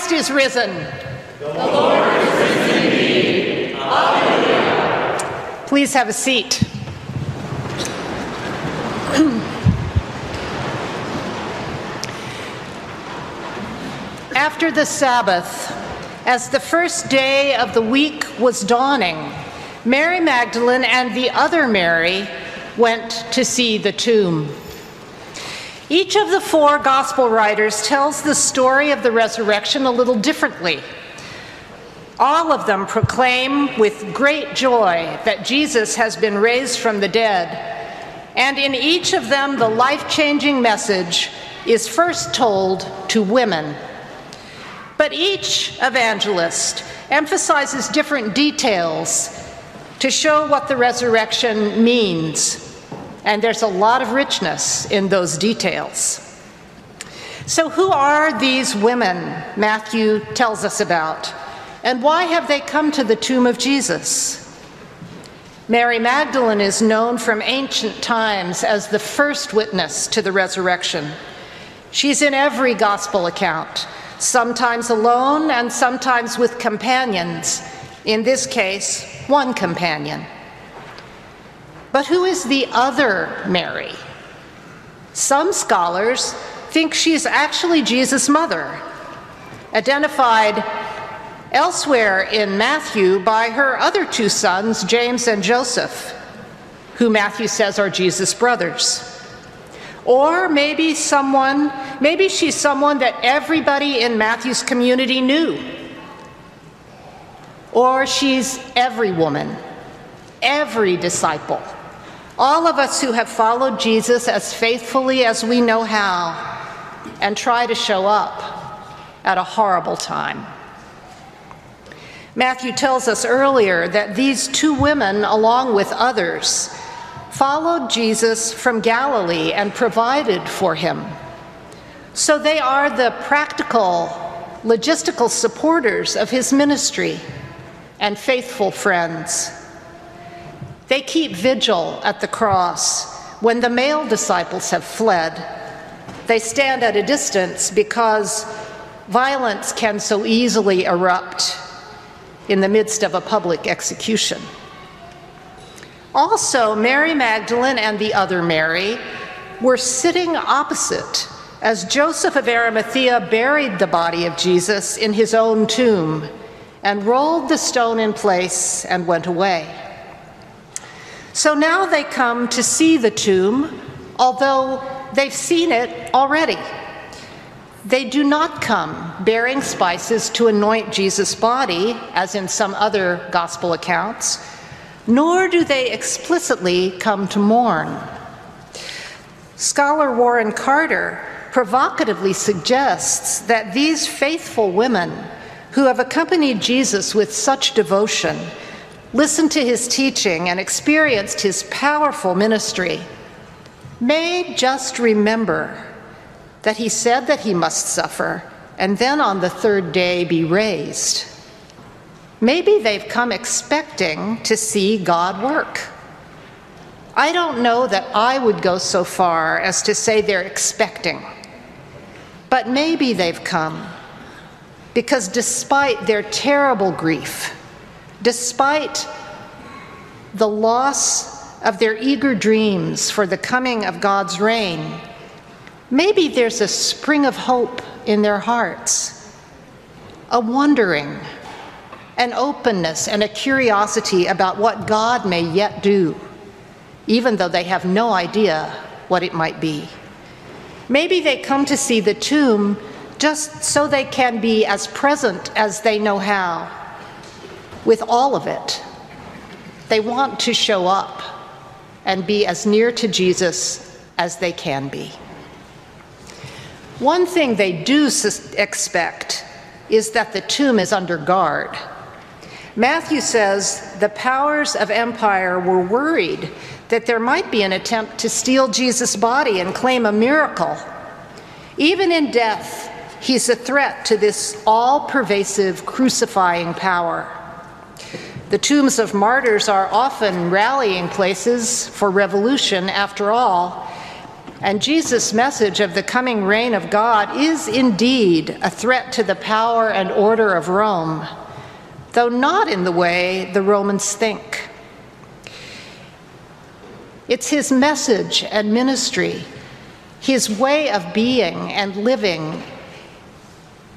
Christ is risen. The Lord is risen indeed. Alleluia. Please have a seat. After the Sabbath, as the first day of the week was dawning, Mary Magdalene and the other Mary went to see the tomb. Each of the four gospel writers tells the story of the resurrection a little differently. All of them proclaim with great joy that Jesus has been raised from the dead. And in each of them, the life changing message is first told to women. But each evangelist emphasizes different details to show what the resurrection means. And there's a lot of richness in those details. So, who are these women Matthew tells us about? And why have they come to the tomb of Jesus? Mary Magdalene is known from ancient times as the first witness to the resurrection. She's in every gospel account, sometimes alone and sometimes with companions, in this case, one companion. But who is the other Mary? Some scholars think she's actually Jesus' mother, identified elsewhere in Matthew by her other two sons, James and Joseph, who Matthew says are Jesus' brothers. Or maybe someone, maybe she's someone that everybody in Matthew's community knew. Or she's every woman, every disciple all of us who have followed Jesus as faithfully as we know how and try to show up at a horrible time. Matthew tells us earlier that these two women, along with others, followed Jesus from Galilee and provided for him. So they are the practical, logistical supporters of his ministry and faithful friends. They keep vigil at the cross when the male disciples have fled. They stand at a distance because violence can so easily erupt in the midst of a public execution. Also, Mary Magdalene and the other Mary were sitting opposite as Joseph of Arimathea buried the body of Jesus in his own tomb and rolled the stone in place and went away. So now they come to see the tomb, although they've seen it already. They do not come bearing spices to anoint Jesus' body, as in some other gospel accounts, nor do they explicitly come to mourn. Scholar Warren Carter provocatively suggests that these faithful women who have accompanied Jesus with such devotion listened to his teaching, and experienced his powerful ministry may just remember that he said that he must suffer and then on the third day be raised. Maybe they've come expecting to see God work. I don't know that I would go so far as to say they're expecting, but maybe they've come because despite their terrible grief, Despite the loss of their eager dreams for the coming of God's reign, maybe there's a spring of hope in their hearts, a wondering, an openness, and a curiosity about what God may yet do, even though they have no idea what it might be. Maybe they come to see the tomb just so they can be as present as they know how with all of it. They want to show up and be as near to Jesus as they can be. One thing they do expect is that the tomb is under guard. Matthew says the powers of empire were worried that there might be an attempt to steal Jesus' body and claim a miracle. Even in death, he's a threat to this all pervasive crucifying power. The tombs of martyrs are often rallying places for revolution, after all, And Jesus' message of the coming reign of God is indeed a threat to the power and order of Rome, though not in the way the Romans think. It's his message and ministry, his way of being and living,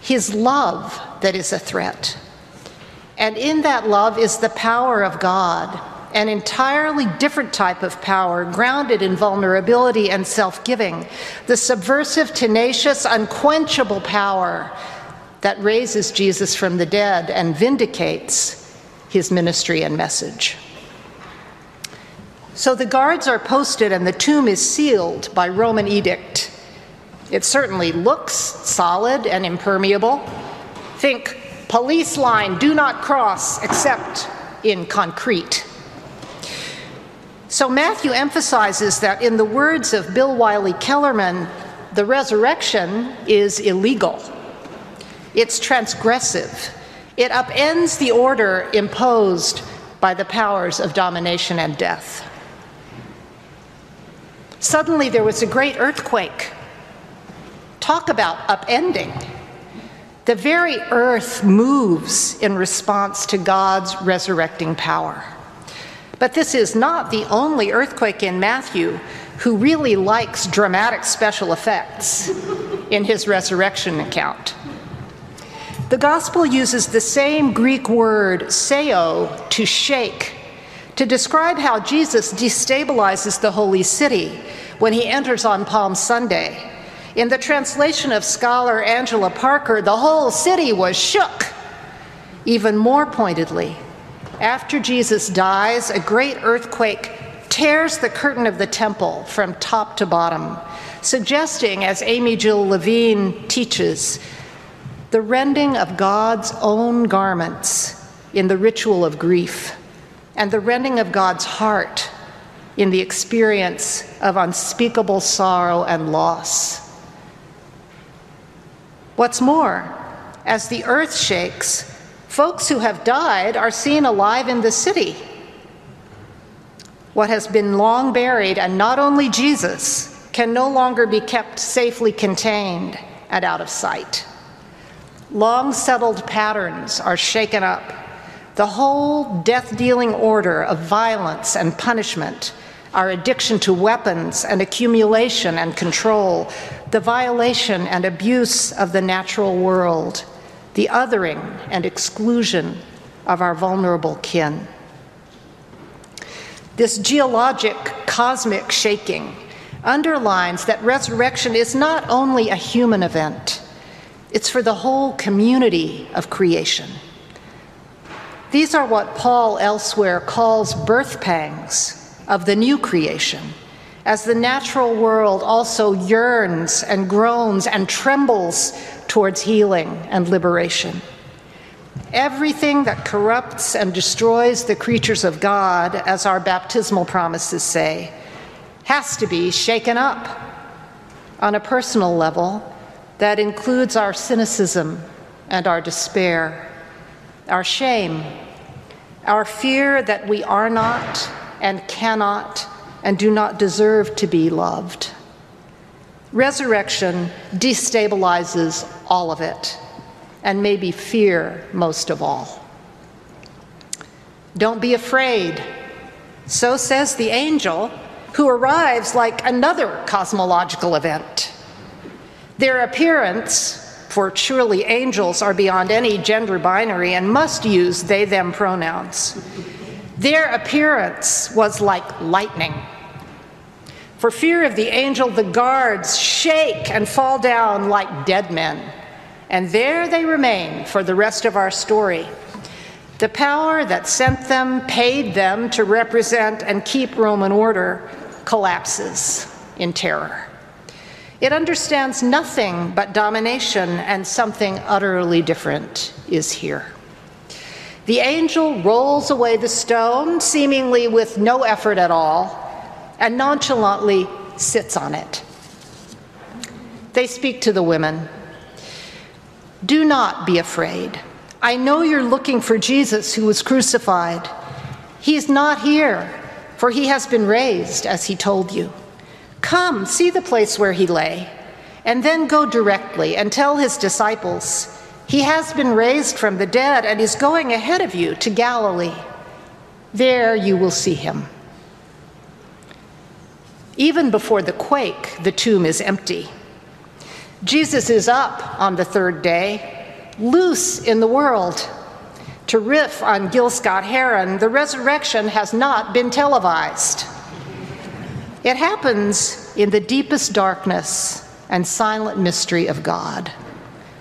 his love that is a threat. And in that love is the power of God an entirely different type of power grounded in vulnerability and self giving, the subversive, tenacious, unquenchable power that raises Jesus from the dead and vindicates his ministry and message. So the guards are posted and the tomb is sealed by Roman edict. It certainly looks solid and impermeable. Think police line, do not cross except in concrete. So Matthew emphasizes that in the words of Bill Wylie-Kellermann, the resurrection is illegal. It's transgressive. It upends the order imposed by the powers of domination and death. Suddenly there was a great earthquake. Talk about upending. The very earth moves in response to God's resurrecting power. But this is not the only earthquake in Matthew who really likes dramatic special effects in his resurrection account. The gospel uses the same Greek word, seo, to shake, to describe how Jesus destabilizes the holy city when he enters on Palm Sunday. In the translation of scholar Angela Parker, the whole city was shook. Even more pointedly, after Jesus dies, a great earthquake tears the curtain of the temple from top to bottom, suggesting, as Amy Jill Levine teaches, the rending of God's own garments in the ritual of grief, and the rending of God's heart in the experience of unspeakable sorrow and loss. What's more, as the earth shakes, Folks who have died are seen alive in the city. What has been long buried, and not only Jesus, can no longer be kept safely contained and out of sight. Long settled patterns are shaken up. The whole death dealing order of violence and punishment, our addiction to weapons and accumulation and control, the violation and abuse of the natural world the othering and exclusion of our vulnerable kin. This geologic cosmic shaking underlines that resurrection is not only a human event, it's for the whole community of creation. These are what Paul elsewhere calls birth pangs of the new creation, as the natural world also yearns and groans and trembles towards healing and liberation. Everything that corrupts and destroys the creatures of God, as our baptismal promises say, has to be shaken up on a personal level that includes our cynicism and our despair, our shame, our fear that we are not and cannot and do not deserve to be loved. Resurrection destabilizes all of it, and maybe fear most of all. Don't be afraid. So says the angel who arrives like another cosmological event. Their appearance, for surely angels are beyond any gender binary and must use they them pronouns. Their appearance was like lightning for fear of the angel, the guards shake and fall down like dead men. And there they remain for the rest of our story. The power that sent them, paid them to represent and keep Roman order, collapses in terror. It understands nothing but domination, and something utterly different is here. The angel rolls away the stone, seemingly with no effort at all, and nonchalantly sits on it. They speak to the women Do not be afraid. I know you're looking for Jesus who was crucified. He is not here, for he has been raised, as he told you. Come, see the place where he lay, and then go directly and tell his disciples, He has been raised from the dead and is going ahead of you to Galilee. There you will see him. Even before the quake, the tomb is empty. Jesus is up on the third day, loose in the world. To riff on Gil Scott Heron, the resurrection has not been televised. It happens in the deepest darkness and silent mystery of God.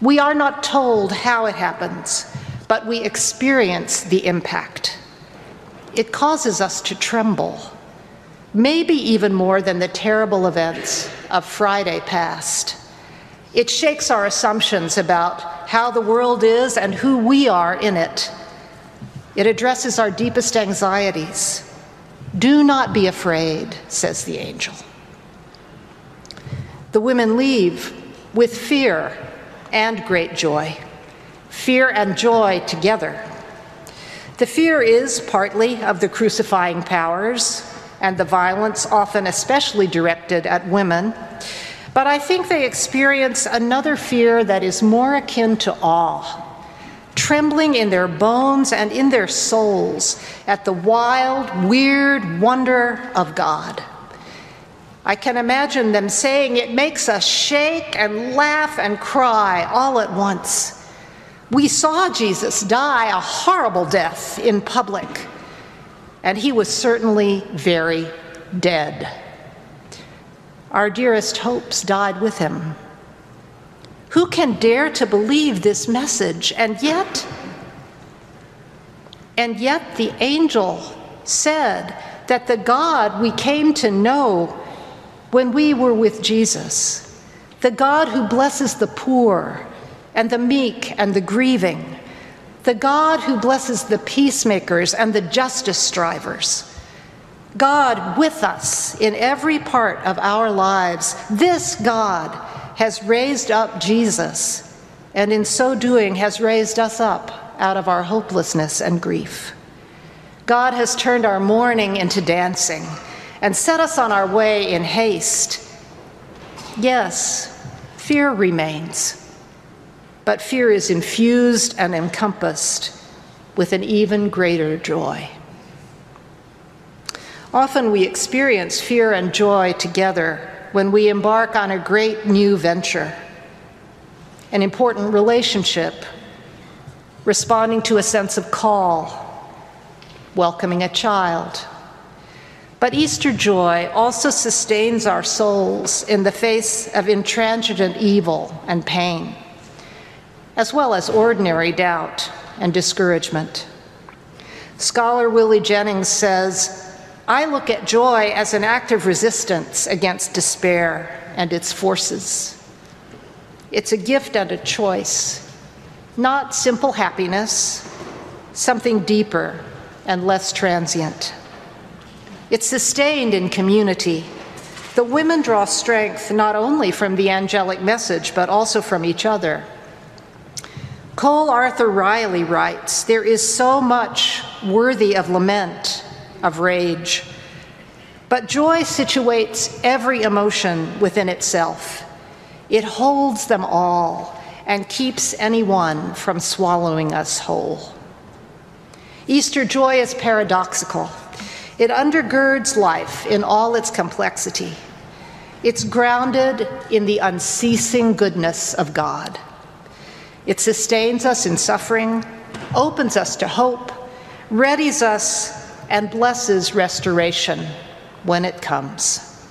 We are not told how it happens, but we experience the impact. It causes us to tremble, maybe even more than the terrible events of Friday past. It shakes our assumptions about how the world is and who we are in it. It addresses our deepest anxieties. Do not be afraid, says the angel. The women leave with fear and great joy, fear and joy together. The fear is partly of the crucifying powers and the violence, often especially directed at women. But I think they experience another fear that is more akin to awe, trembling in their bones and in their souls at the wild, weird wonder of God. I can imagine them saying, It makes us shake and laugh and cry all at once. We saw Jesus die a horrible death in public, and he was certainly very dead. Our dearest hopes died with him. Who can dare to believe this message? And yet, and yet the angel said that the God we came to know when we were with Jesus, the God who blesses the poor and the meek and the grieving, the God who blesses the peacemakers and the justice strivers, God with us in every part of our lives. This God has raised up Jesus, and in so doing has raised us up out of our hopelessness and grief. God has turned our mourning into dancing and set us on our way in haste. Yes, fear remains, but fear is infused and encompassed with an even greater joy. Often we experience fear and joy together when we embark on a great new venture, an important relationship, responding to a sense of call, welcoming a child. But Easter joy also sustains our souls in the face of intransigent evil and pain, as well as ordinary doubt and discouragement. Scholar Willie Jennings says, I look at joy as an act of resistance against despair and its forces. It's a gift and a choice, not simple happiness, something deeper and less transient. It's sustained in community. The women draw strength not only from the angelic message, but also from each other. Cole Arthur Riley writes There is so much worthy of lament of rage. But joy situates every emotion within itself. It holds them all and keeps anyone from swallowing us whole. Easter joy is paradoxical. It undergirds life in all its complexity. It's grounded in the unceasing goodness of God. It sustains us in suffering, opens us to hope, readies us and blesses restoration when it comes.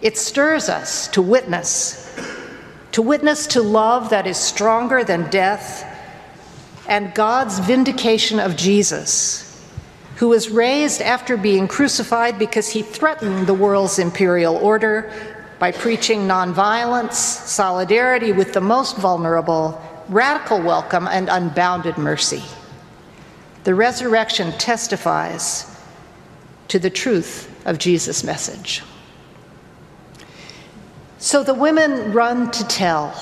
It stirs us to witness, to witness to love that is stronger than death and God's vindication of Jesus, who was raised after being crucified because he threatened the world's imperial order by preaching nonviolence, solidarity with the most vulnerable, radical welcome, and unbounded mercy. The resurrection testifies to the truth of Jesus' message. So the women run to tell,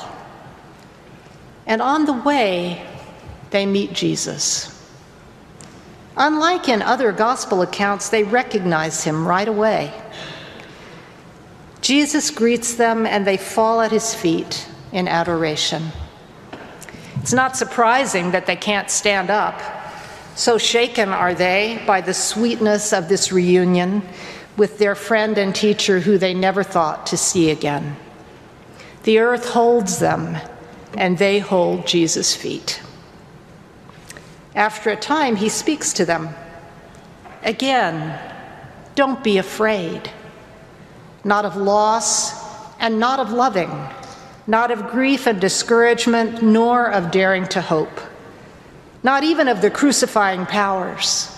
and on the way, they meet Jesus. Unlike in other gospel accounts, they recognize him right away. Jesus greets them and they fall at his feet in adoration. It's not surprising that they can't stand up. So shaken are they by the sweetness of this reunion with their friend and teacher who they never thought to see again. The earth holds them, and they hold Jesus' feet. After a time, he speaks to them. Again, don't be afraid, not of loss and not of loving, not of grief and discouragement, nor of daring to hope, not even of the crucifying powers.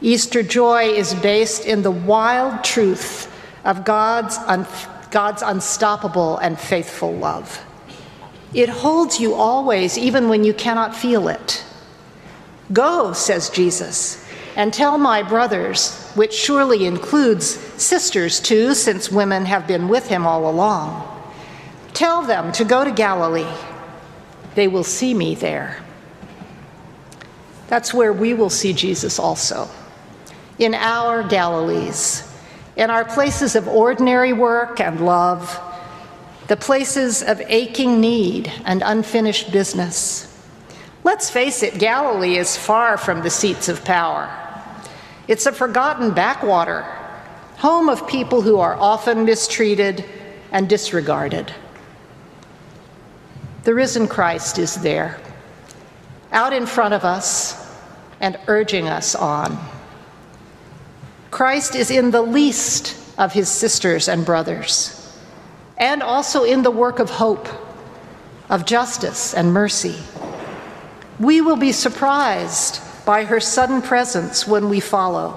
Easter joy is based in the wild truth of God's, un- God's unstoppable and faithful love. It holds you always, even when you cannot feel it. Go, says Jesus, and tell my brothers, which surely includes sisters too, since women have been with him all along. Tell them to go to Galilee. They will see me there. That's where we will see Jesus also, in our Galilees, in our places of ordinary work and love, the places of aching need and unfinished business Let's face it, Galilee is far from the seats of power. It's a forgotten backwater, home of people who are often mistreated and disregarded. The risen Christ is there, out in front of us and urging us on. Christ is in the least of his sisters and brothers, and also in the work of hope, of justice and mercy. We will be surprised by her sudden presence when we follow,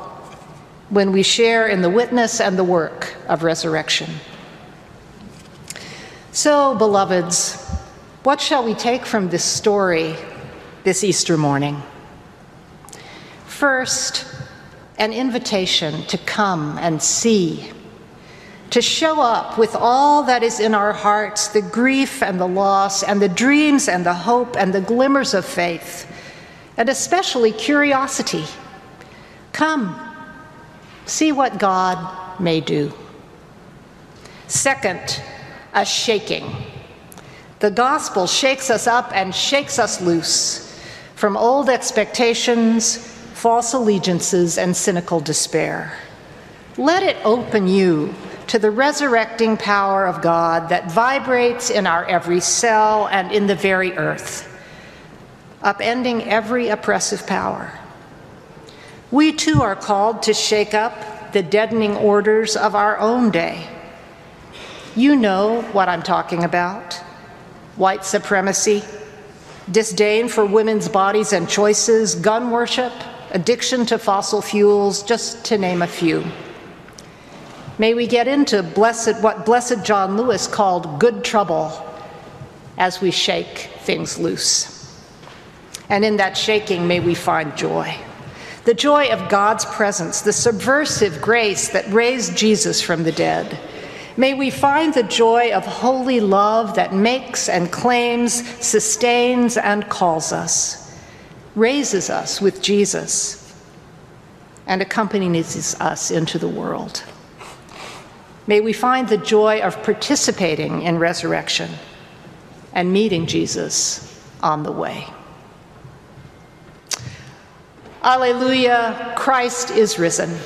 when we share in the witness and the work of resurrection. So, beloveds, what shall we take from this story this Easter morning? First, an invitation to come and see to show up with all that is in our hearts the grief and the loss, and the dreams and the hope and the glimmers of faith, and especially curiosity. Come, see what God may do. Second, a shaking. The gospel shakes us up and shakes us loose from old expectations, false allegiances, and cynical despair. Let it open you to the resurrecting power of God that vibrates in our every cell and in the very earth, upending every oppressive power. We too are called to shake up the deadening orders of our own day. You know what I'm talking about white supremacy, disdain for women's bodies and choices, gun worship, addiction to fossil fuels, just to name a few. May we get into blessed, what Blessed John Lewis called good trouble as we shake things loose. And in that shaking, may we find joy. The joy of God's presence, the subversive grace that raised Jesus from the dead. May we find the joy of holy love that makes and claims, sustains and calls us, raises us with Jesus, and accompanies us into the world. May we find the joy of participating in resurrection and meeting Jesus on the way. Alleluia, Christ is risen.